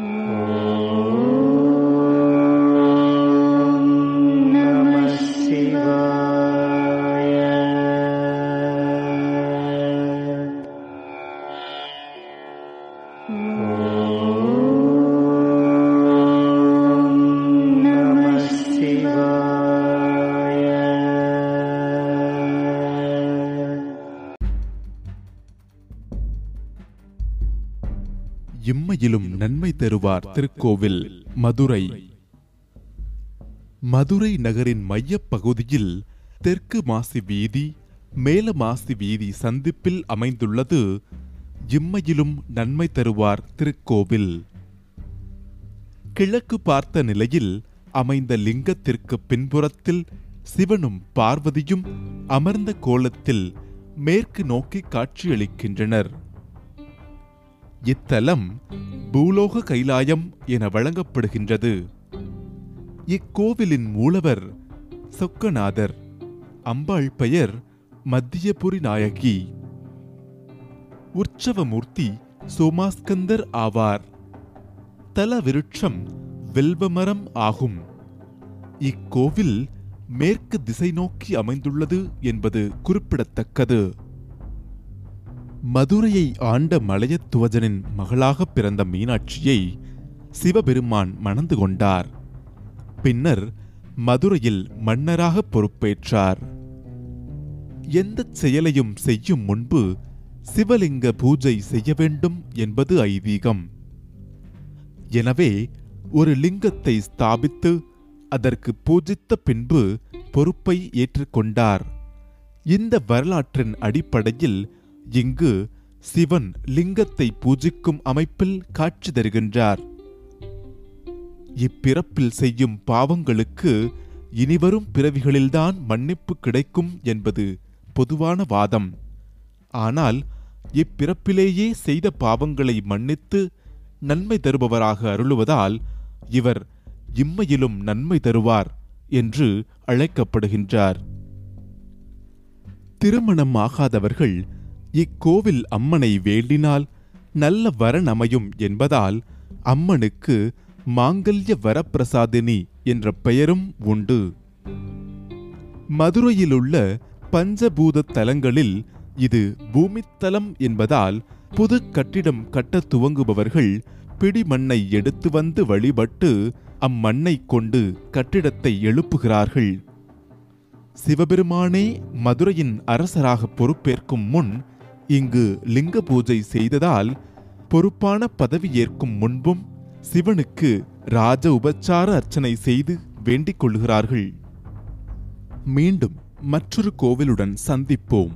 呜 இம்மையிலும் நன்மை தருவார் திருக்கோவில் மதுரை. மதுரை நகரின் மையப் பகுதியில் தெற்கு மாசி வீதி மேல மாசி வீதி சந்திப்பில் அமைந்துள்ளது. இம்மையிலும் நன்மை தருவார் திருக்கோவில். கிழக்கு பார்த்த நிலையில் அமைந்த லிங்கத்திற்கு பின்புறத்தில் சிவனும் பார்வதியும் அமர்ந்த கோலத்தில் மேற்கு நோக்கி காட்சியளிக்கின்றனர். இத்தலம் பூலோக கைலாயம் என வழங்கப்படுகின்றது. இக்கோவிலின் மூலவர் சொக்கநாதர் அம்பாள் பெயர் மத்தியபுரி நாயகி. உற்சவமூர்த்தி சோமாஸ்கந்தர் ஆவார். தல விருட்சம் வெல்வமரம் ஆகும். இக்கோவில் மேற்கு திசை நோக்கி அமைந்துள்ளது என்பது குறிப்பிடத்தக்கது. மதுரையை ஆண்ட மலையத்துவஜனின் மகளாகப் பிறந்த மீனாட்சியை சிவபெருமான் மணந்து கொண்டார். பின்னர் மதுரையில் மன்னராக பொறுப்பேற்றார். எந்தச் செயலையும் செய்யும் முன்பு சிவலிங்க பூஜை செய்ய வேண்டும் என்பது ஐதீகம். எனவே ஒரு லிங்கத்தை ஸ்தாபித்து அதற்கு பூஜித்த பின்பு பொறுப்பை ஏற்றுக்கொண்டார். இந்த வரலாற்றின் அடிப்படையில் இங்கு சிவன் லிங்கத்தை பூஜிக்கும் அமைப்பில் காட்சி தருகின்றார். இப்பிறப்பில் செய்யும் பாவங்களுக்கு இனிவரும் பிறவிகளில்தான் மன்னிப்பு கிடைக்கும் என்பது பொதுவான வாதம். ஆனால் இப்பிறப்பிலேயே செய்த பாவங்களை மன்னித்து நன்மை தருபவராக அருளுவதால் இவர் இம்மையிலும் நன்மை தருவார் என்று அழைக்கப்படுகின்றார். திருமணம் ஆகாதவர்கள் இக்கோவில் அம்மனை வேண்டினால் நல்ல வரனமையும் என்பதால் அம்மனுக்கு மாங்கல்ய வரப்பிரசாதினி என்ற பெயரும் உண்டு. மதுரையிலுள்ள பஞ்சபூத தலங்களில் இது பூமித்தலம் என்பதால் புது கட்டிடம் கட்டத் துவங்குபவர்கள் பிடிமண்ணை எடுத்து வந்து வழிபட்டு அம்மண்ணை கொண்டு கட்டிடத்தை எழுப்புகிறார்கள். சிவபெருமானே மதுரையின் அரசராக பொறுப்பேற்கும் முன் இங்கு லிங்க பூஜை செய்ததால் பொறுப்பான பதவி ஏற்கும் முன்பும் சிவனுக்கு ராஜ உபச்சார அர்ச்சனை செய்து வேண்டிக் கொள்கிறார்கள் மீண்டும் மற்றொரு கோவிலுடன் சந்திப்போம்.